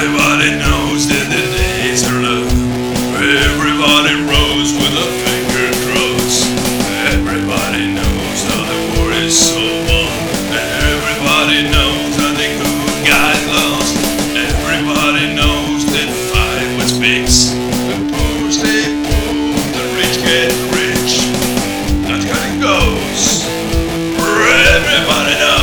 Everybody knows that the days are long. Everybody rose with a finger cross. Everybody knows how the war is so long. Everybody knows how the good got lost. Everybody knows that fight was fixed. The poor stay poor, the rich get rich. That's how it goes. Everybody knows.